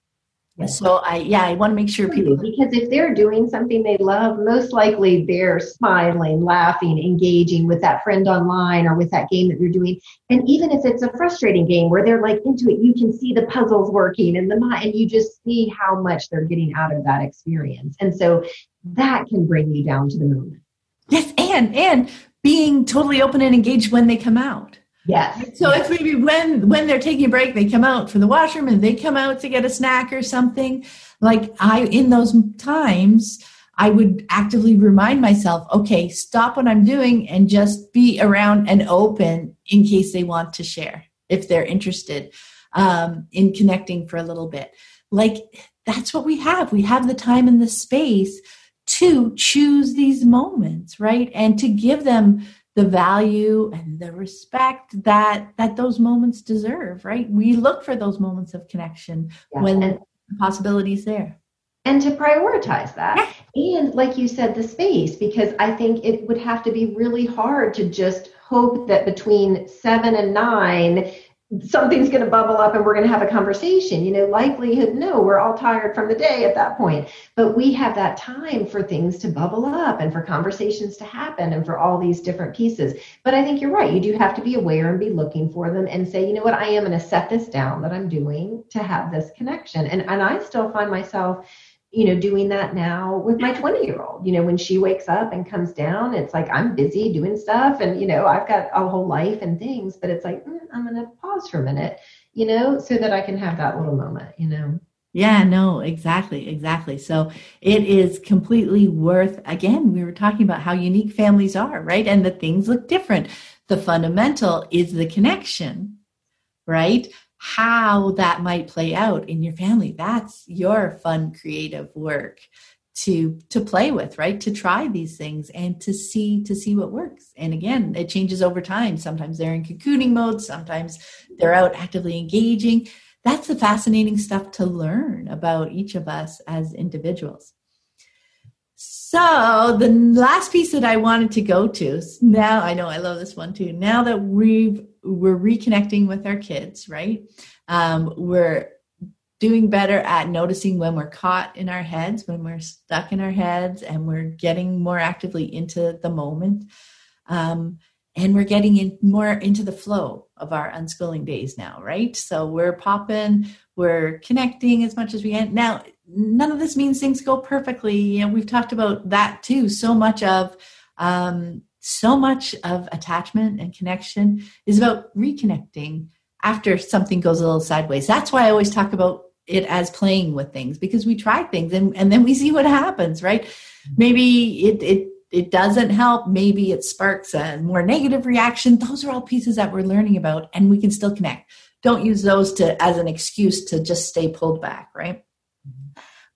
So I yeah, I want to make sure people hmm. because if they're doing something they love, most likely they're smiling, laughing, engaging with that friend online or with that game that you're doing. And even if it's a frustrating game where they're like into it, you can see the puzzles working and the and you just see how much they're getting out of that experience. And so that can bring you down to the moment. Yes, and and being totally open and engaged when they come out. Yes. So yes. if maybe when when they're taking a break, they come out for the washroom and they come out to get a snack or something. Like I in those times, I would actively remind myself, okay, stop what I'm doing and just be around and open in case they want to share if they're interested um, in connecting for a little bit. Like that's what we have. We have the time and the space to choose these moments, right? And to give them the value and the respect that that those moments deserve right we look for those moments of connection yeah. when and, the possibilities there and to prioritize that yeah. and like you said the space because i think it would have to be really hard to just hope that between seven and nine something's going to bubble up and we're going to have a conversation. You know, likelihood, no, we're all tired from the day at that point. But we have that time for things to bubble up and for conversations to happen and for all these different pieces. But I think you're right. You do have to be aware and be looking for them and say, you know what, I am going to set this down that I'm doing to have this connection. And and I still find myself you know, doing that now with my 20 year old. You know, when she wakes up and comes down, it's like I'm busy doing stuff and, you know, I've got a whole life and things, but it's like, mm, I'm going to pause for a minute, you know, so that I can have that little moment, you know. Yeah, no, exactly, exactly. So it is completely worth, again, we were talking about how unique families are, right? And the things look different. The fundamental is the connection, right? How that might play out in your family. That's your fun creative work to to play with right? To try these things and to see to see what works. And again it changes over time. Sometimes they're in cocooning mode. Sometimes they're out actively engaging. That's the fascinating stuff to learn about each of us as individuals. So the last piece that I wanted to go to now, I know I love this one too. Now that we've we're reconnecting with our kids, right? Um, we're doing better at noticing when we're caught in our heads, when we're stuck in our heads, and we're getting more actively into the moment. Um, and we're getting in more into the flow of our unschooling days now, right? So we're popping, we're connecting as much as we can. Now, none of this means things go perfectly. You know, we've talked about that too. So much of um, so much of attachment and connection is about reconnecting after something goes a little sideways. That's why I always talk about it as playing with things because we try things and, and then we see what happens, right? Mm-hmm. Maybe it, it it doesn't help. Maybe it sparks a more negative reaction. Those are all pieces that we're learning about, and we can still connect. Don't use those to as an excuse to just stay pulled back, right?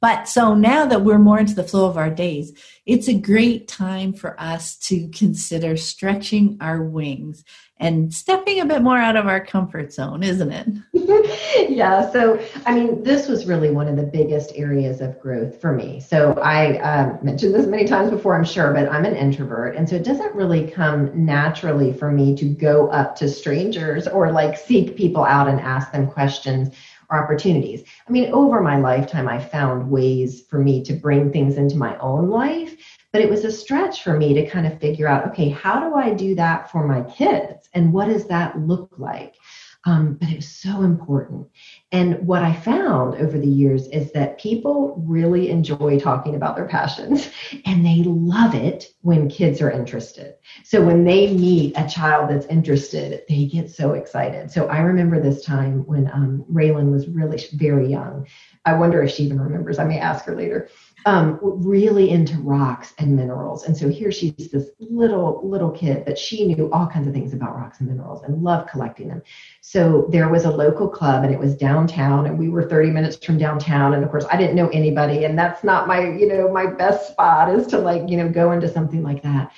But so now that we're more into the flow of our days, it's a great time for us to consider stretching our wings and stepping a bit more out of our comfort zone, isn't it? yeah. So, I mean, this was really one of the biggest areas of growth for me. So, I um, mentioned this many times before, I'm sure, but I'm an introvert. And so it doesn't really come naturally for me to go up to strangers or like seek people out and ask them questions or opportunities. I mean, over my lifetime, I found ways for me to bring things into my own life, but it was a stretch for me to kind of figure out okay, how do I do that for my kids? And what does that look like? Um, but it was so important. And what I found over the years is that people really enjoy talking about their passions and they love it when kids are interested. So when they meet a child that's interested, they get so excited. So I remember this time when um, Raylan was really very young. I wonder if she even remembers. I may ask her later um, really into rocks and minerals. And so here she's this little, little kid, but she knew all kinds of things about rocks and minerals and loved collecting them. So there was a local club and it was downtown and we were 30 minutes from downtown. And of course I didn't know anybody and that's not my, you know, my best spot is to like, you know, go into something like that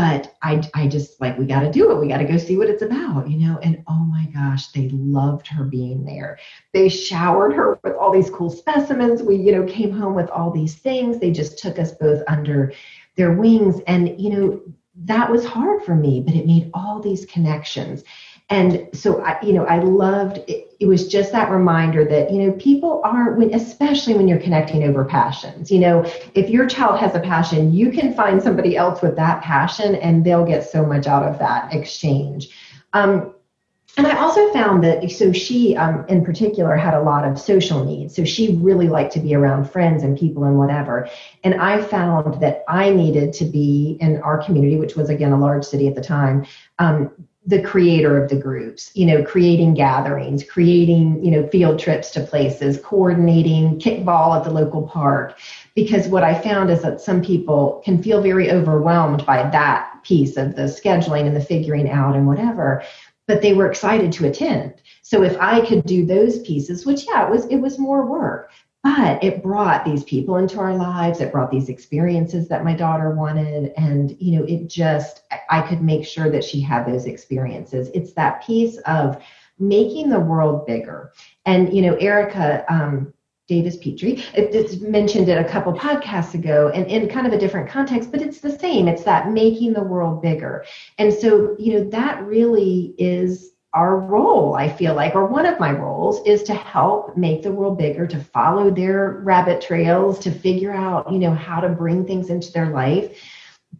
but I, I just like we got to do it. We got to go see what it's about you know? And oh my gosh they loved her being there. They showered her with all these cool specimens. We you know came home with all these things. They just took us both under their wings. And you know that was hard for me but it made all these connections and so I, you know i loved it, it was just that reminder that you know people are when especially when you're connecting over passions you know if your child has a passion you can find somebody else with that passion and they'll get so much out of that exchange um, and I also found that so she um, in particular had a lot of social needs. So she really liked to be around friends and people and whatever. And I found that I needed to be in our community, which was again a large city at the time, um, the creator of the groups you know creating gatherings creating you know field trips to places coordinating kickball at the local park. Because what i found is that some people can feel very overwhelmed by that piece of the scheduling and the figuring out and whatever but they were excited to attend. So if i could do those pieces which yeah it was it was more work but it brought these people into our lives. It brought these experiences that my daughter wanted. And you know it just i could make sure that she had those experiences. It's that piece of making the world bigger. And you know erica um, davis petrie it, mentioned it a couple podcasts ago and in kind of a different context but it's the same. It's that making the world bigger. And so you know that really is our role, I feel like, or one of my roles is to help make the world bigger, to follow their rabbit trails, to figure out, you know, how to bring things into their life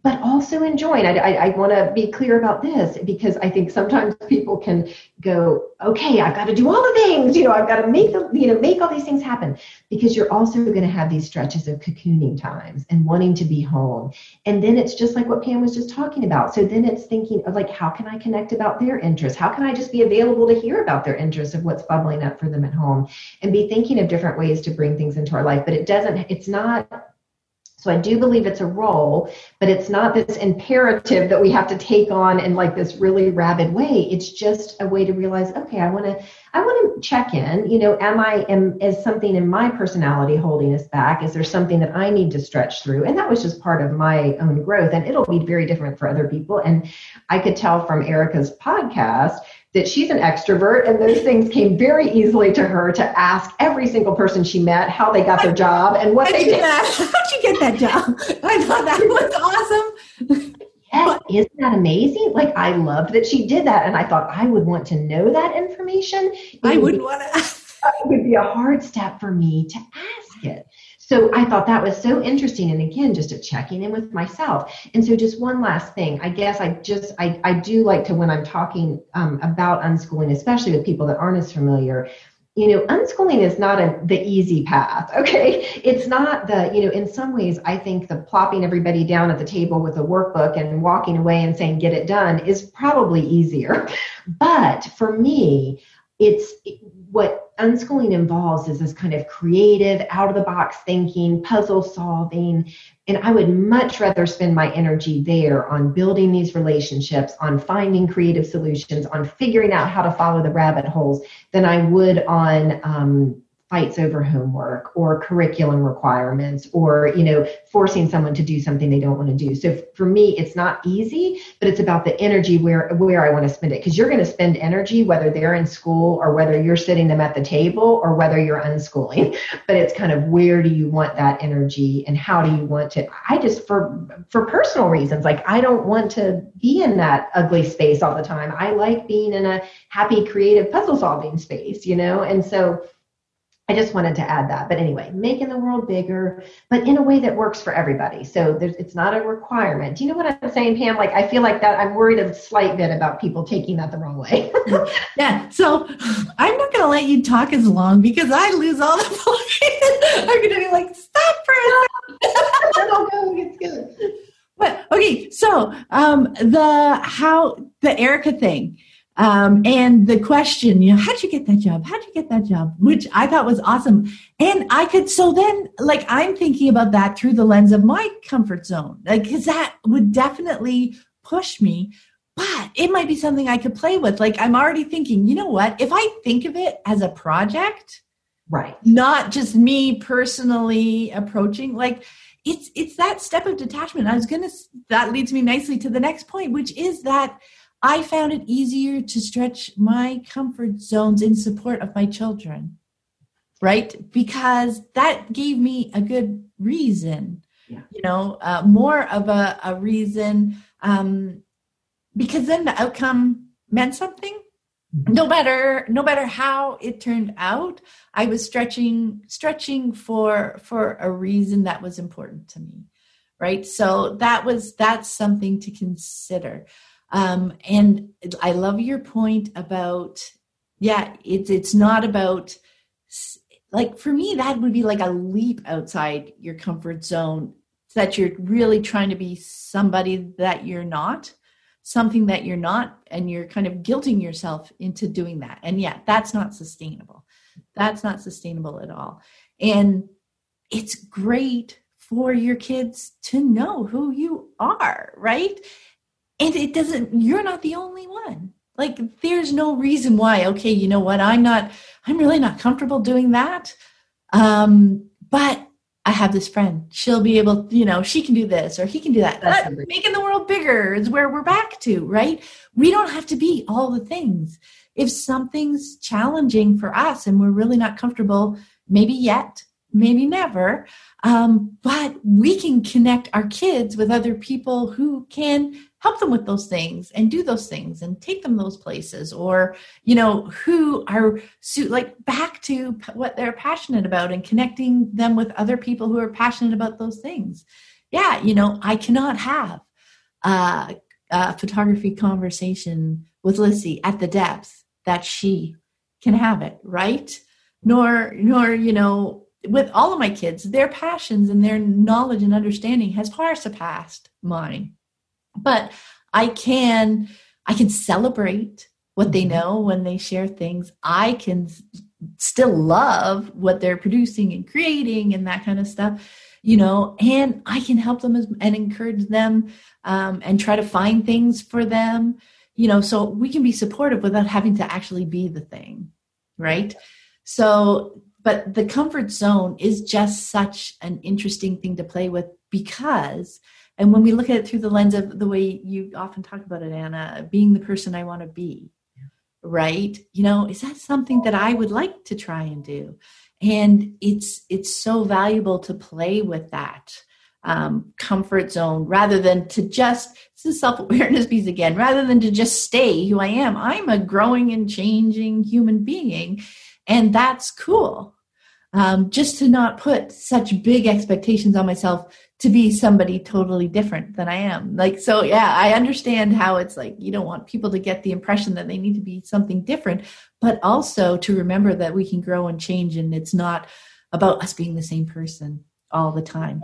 but also enjoying. I, I, I want to be clear about this because I think sometimes people can go, okay, I've got to do all the things, you know, I've got to make the, you know, make all these things happen because you're also going to have these stretches of cocooning times and wanting to be home. And then it's just like what Pam was just talking about. So then it's thinking of like, how can I connect about their interests? How can I just be available to hear about their interests of what's bubbling up for them at home and be thinking of different ways to bring things into our life? But it doesn't, it's not so I do believe it's a role, but it's not this imperative that we have to take on in like this really rabid way. It's just a way to realize, okay, I want to I want to check in, you know, am I am is something in my personality holding us back? Is there something that I need to stretch through? And that was just part of my own growth and it'll be very different for other people and I could tell from Erica's podcast that she's an extrovert and those things came very easily to her to ask every single person she met how they got their job and what they did. How'd you get that job? I thought that was awesome. Yes, isn't that amazing? Like I loved that she did that and I thought I would want to know that information. I wouldn't want to ask it would be a hard step for me to ask it. So I thought that was so interesting. And again, just a checking in with myself. And so just one last thing, I guess I just, I, I do like to, when I'm talking um, about unschooling, especially with people that aren't as familiar, you know, unschooling is not a, the easy path. Okay. It's not the, you know, in some ways, I think the plopping everybody down at the table with a workbook and walking away and saying, get it done is probably easier. But for me, it's what unschooling involves is this kind of creative, out of the box thinking, puzzle solving. And I would much rather spend my energy there on building these relationships, on finding creative solutions, on figuring out how to follow the rabbit holes than I would on um, fights over homework or curriculum requirements or you know forcing someone to do something they don't want to do. So for me it's not easy but it's about the energy where where i want to spend it. Because you're going to spend energy whether they're in school or whether you're sitting them at the table or whether you're unschooling. But it's kind of where do you want that energy and how do you want to i just for for personal reasons like i don't want to be in that ugly space all the time. I like being in a happy creative puzzle solving space you know? And so I just wanted to add that. But anyway, making the world bigger, but in a way that works for everybody. So it's not a requirement. Do you know what I'm saying, Pam? Like, I feel like that I'm worried a slight bit about people taking that the wrong way. yeah. So I'm not going to let you talk as long because I lose all the focus. I'm going to be like, stop for a second. it's good. But okay, so um, the how the Erica thing um, and the question, you know, how'd you get that job? How'd you get that job? Which I thought was awesome. And I could, so then, like, I'm thinking about that through the lens of my comfort zone, like, cause that would definitely push me. But it might be something I could play with. Like, I'm already thinking, you know what? If I think of it as a project, right, not just me personally approaching, like, it's it's that step of detachment. I was gonna. That leads me nicely to the next point, which is that I found it easier to stretch my comfort zones in support of my children, right? Because that gave me a good reason, yeah. you know, uh, more of a, a reason, um, because then the outcome meant something. Mm-hmm. No matter no matter how it turned out, I was stretching stretching for for a reason that was important to me, right? So that was that's something to consider. Um, and I love your point about, yeah, it's it's not about like for me that would be like a leap outside your comfort zone that you're really trying to be somebody that you're not something that you're not and you're kind of guilting yourself into doing that. And yeah that's not sustainable. That's not sustainable at all. And it's great for your kids to know who you are right and it doesn't you're not the only one. Like there's no reason why okay you know what i'm not i'm really not comfortable doing that. Um but i have this friend. She'll be able you know she can do this or he can do that. That's making the world bigger is where we're back to right? We don't have to be all the things. If something's challenging for us and we're really not comfortable maybe yet maybe never um, but we can connect our kids with other people who can help them with those things and do those things and take them those places or you know who are like back to what they're passionate about and connecting them with other people who are passionate about those things. Yeah you know i cannot have a, a photography conversation with lissy at the depth that she can have it right? Nor nor you know with all of my kids their passions and their knowledge and understanding has far surpassed mine but i can i can celebrate what they mm-hmm. know when they share things. I can still love what they're producing and creating and that kind of stuff you know and i can help them and encourage them um, and try to find things for them you know so we can be supportive without having to actually be the thing right? So but the comfort zone is just such an interesting thing to play with because and when we look at it through the lens of the way you often talk about it, Anna, being the person I want to be, right? You know, is that something that I would like to try and do? And it's it's so valuable to play with that um, comfort zone rather than to just this is self awareness piece again. Rather than to just stay who I am, I'm a growing and changing human being, and that's cool. Um, just to not put such big expectations on myself to be somebody totally different than I am. Like, so yeah, I understand how it's like you don't want people to get the impression that they need to be something different, but also to remember that we can grow and change and it's not about us being the same person all the time.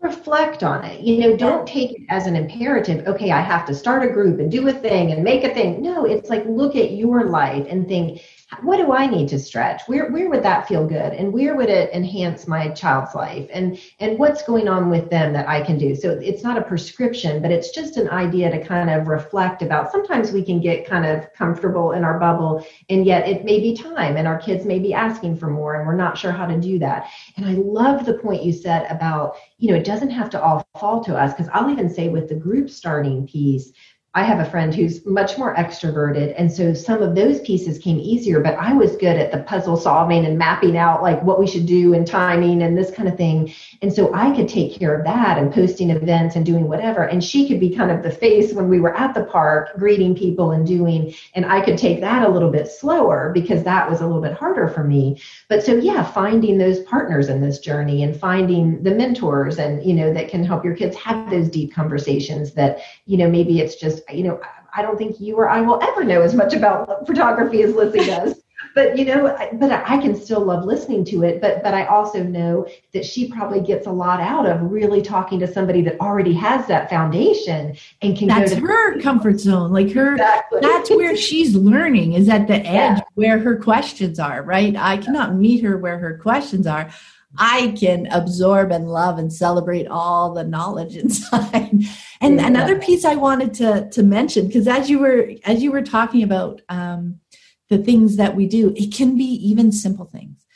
Reflect on it. You know, don't take it as an imperative. Okay, I have to start a group and do a thing and make a thing. No, it's like look at your life and think, what do I need to stretch? Where where would that feel good? And where would it enhance my child's life? And and what's going on with them that I can do? So it's not a prescription, but it's just an idea to kind of reflect about. Sometimes we can get kind of comfortable in our bubble, and yet it may be time, and our kids may be asking for more, and we're not sure how to do that. And I love the point you said about, you know, it doesn't have to all fall to us, because I'll even say with the group starting piece, I have a friend who's much more extroverted. And so some of those pieces came easier, but I was good at the puzzle solving and mapping out like what we should do and timing and this kind of thing. And so I could take care of that and posting events and doing whatever. And she could be kind of the face when we were at the park greeting people and doing, and I could take that a little bit slower because that was a little bit harder for me. But so yeah, finding those partners in this journey and finding the mentors and, you know, that can help your kids have those deep conversations that, you know, maybe it's just you know, I don't think you or I will ever know as much about photography as Lissy does. but you know, but I can still love listening to it. But but I also know that she probably gets a lot out of really talking to somebody that already has that foundation and can. That's her comfort zone. Like her, exactly. that's where she's learning is at the edge yeah. where her questions are. Right. I cannot meet her where her questions are. I can absorb and love and celebrate all the knowledge inside. And yeah. another piece I wanted to to mention because as you were as you were talking about um, the things that we do, it can be even simple things.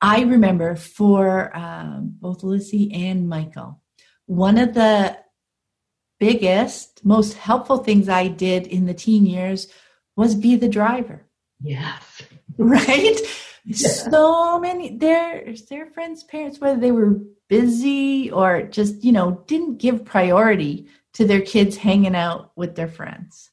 I remember for um, both Lissy and Michael, one of the biggest, most helpful things I did in the teen years was be the driver. Yes. Right? Yeah. So many their their friends' parents, whether they were busy or just, you know, didn't give priority to their kids hanging out with their friends.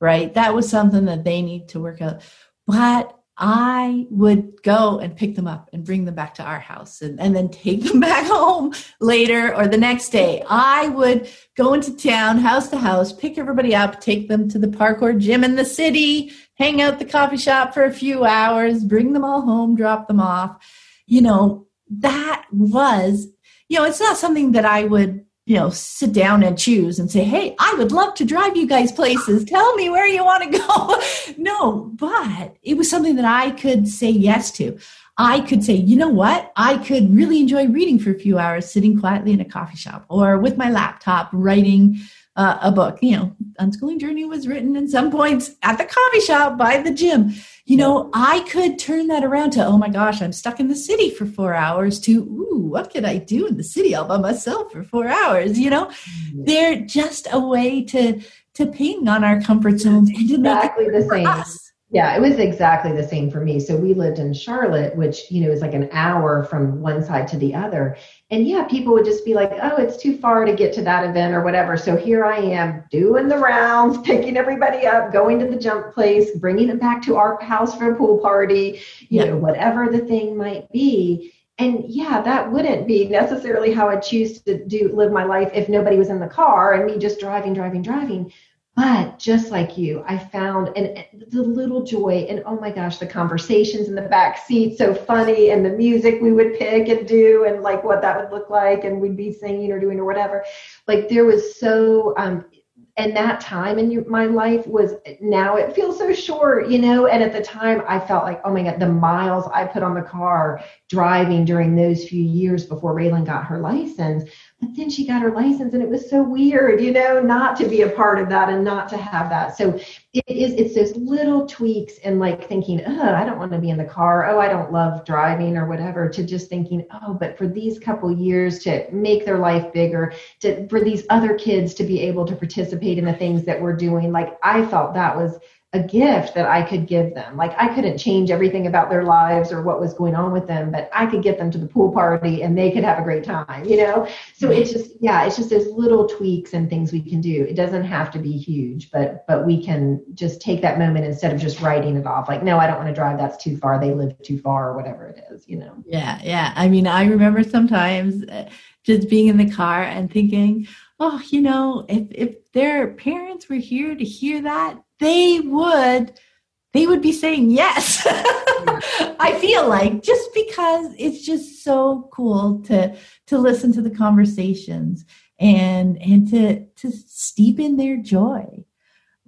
Right? That was something that they need to work out. But I would go and pick them up and bring them back to our house and, and then take them back home later or the next day. I would go into town, house to house, pick everybody up, take them to the park or gym in the city, hang out the coffee shop for a few hours, bring them all home, drop them off. You know, that was, you know, it's not something that I would you know, sit down and choose and say, Hey, I would love to drive you guys places. Tell me where you want to go. no, but it was something that I could say yes to. I could say, you know what? I could really enjoy reading for a few hours, sitting quietly in a coffee shop or with my laptop, writing uh, a book. You know, Unschooling Journey was written in some points at the coffee shop by the gym you know, I could turn that around to, oh my gosh, I'm stuck in the city for four hours to, ooh, what could I do in the city all by myself for four hours? You know, mm-hmm. they're just a way to to ping on our comfort zones and to exactly the same. Yeah, it was exactly the same for me. So we lived in Charlotte, which, you know, is like an hour from one side to the other. And yeah, people would just be like, oh, it's too far to get to that event or whatever. So here I am doing the rounds, picking everybody up, going to the jump place, bringing them back to our house for a pool party, you yeah. know, whatever the thing might be. And yeah, that wouldn't be necessarily how I choose to do live my life if nobody was in the car and me just driving, driving, driving. But just like you, I found and the little joy and oh my gosh, the conversations in the back seat so funny and the music we would pick and do and like what that would look like and we'd be singing or doing or whatever. Like there was so um and that time in my life was now it feels so short, you know. And at the time, I felt like, oh my God, the miles I put on the car driving during those few years before Raylan got her license but then she got her license and it was so weird you know not to be a part of that and not to have that. So it is it's those little tweaks and like thinking oh i don't want to be in the car. Oh i don't love driving or whatever to just thinking oh but for these couple years to make their life bigger to for these other kids to be able to participate in the things that we're doing. Like i felt that was a gift that I could give them. Like I couldn't change everything about their lives or what was going on with them, but I could get them to the pool party and they could have a great time, you know? So it's just, yeah, it's just those little tweaks and things we can do. It doesn't have to be huge, but, but we can just take that moment instead of just writing it off. Like, no, I don't want to drive. That's too far. They live too far or whatever it is, you know? Yeah. Yeah. I mean, I remember sometimes uh, just being in the car and thinking, oh, you know, if, if their parents were here to hear that, they would they would be saying yes. I feel like just because it's just so cool to to listen to the conversations and and to to steep in their joy.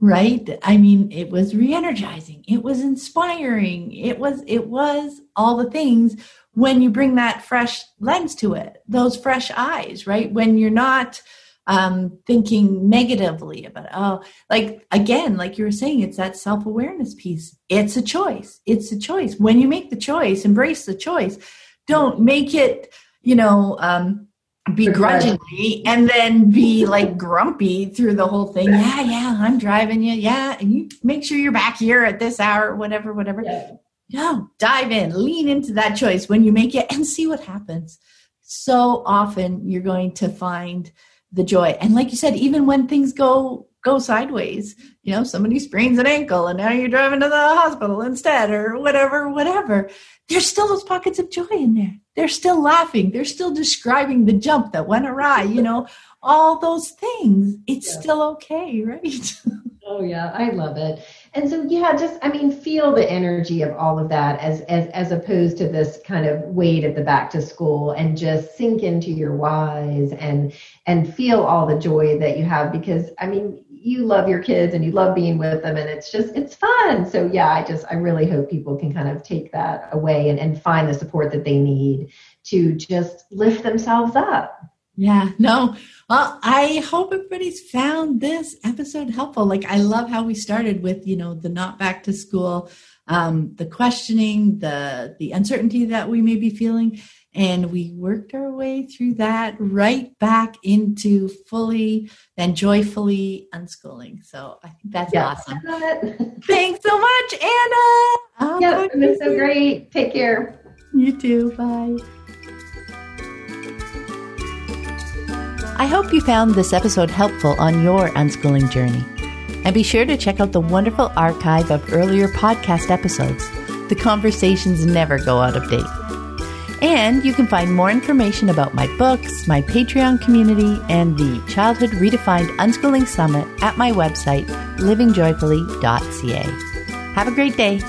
Right? I mean, it was re-energizing. It was inspiring. It was it was all the things when you bring that fresh lens to it. Those fresh eyes, right? When you're not um, thinking negatively about. Oh, like again, like you were saying, it's that self awareness piece. It's a choice. It's a choice. When you make the choice, embrace the choice. Don't make it, you know, um, begrudgingly and then be like grumpy through the whole thing. Yeah, yeah, I'm driving you. Yeah, and you make sure you're back here at this hour, whatever, whatever. Yeah. No, dive in, lean into that choice when you make it and see what happens. So often you're going to find the joy. And like you said, even when things go go sideways, you know, somebody sprains an ankle and now you're driving to the hospital instead or whatever, whatever. There's still those pockets of joy in there. They're still laughing. They're still describing the jump that went awry, you know, all those things. It's yeah. still okay, right? oh yeah, I love it and so yeah just i mean feel the energy of all of that as as as opposed to this kind of weight at the back to school and just sink into your whys and and feel all the joy that you have because i mean you love your kids and you love being with them and it's just it's fun. So yeah i just i really hope people can kind of take that away and, and find the support that they need to just lift themselves up yeah, no. Well, I hope everybody's found this episode helpful. Like, I love how we started with, you know, the not back to school, um, the questioning, the the uncertainty that we may be feeling, and we worked our way through that right back into fully and joyfully unschooling. So I think that's yeah, awesome. Thanks so much, Anna. I'll yeah, it's been so great. Take care. You too. Bye. I hope you found this episode helpful on your unschooling journey. And be sure to check out the wonderful archive of earlier podcast episodes. The conversations never go out of date. And you can find more information about my books, my Patreon community, and the Childhood Redefined Unschooling Summit at my website, livingjoyfully.ca. Have a great day.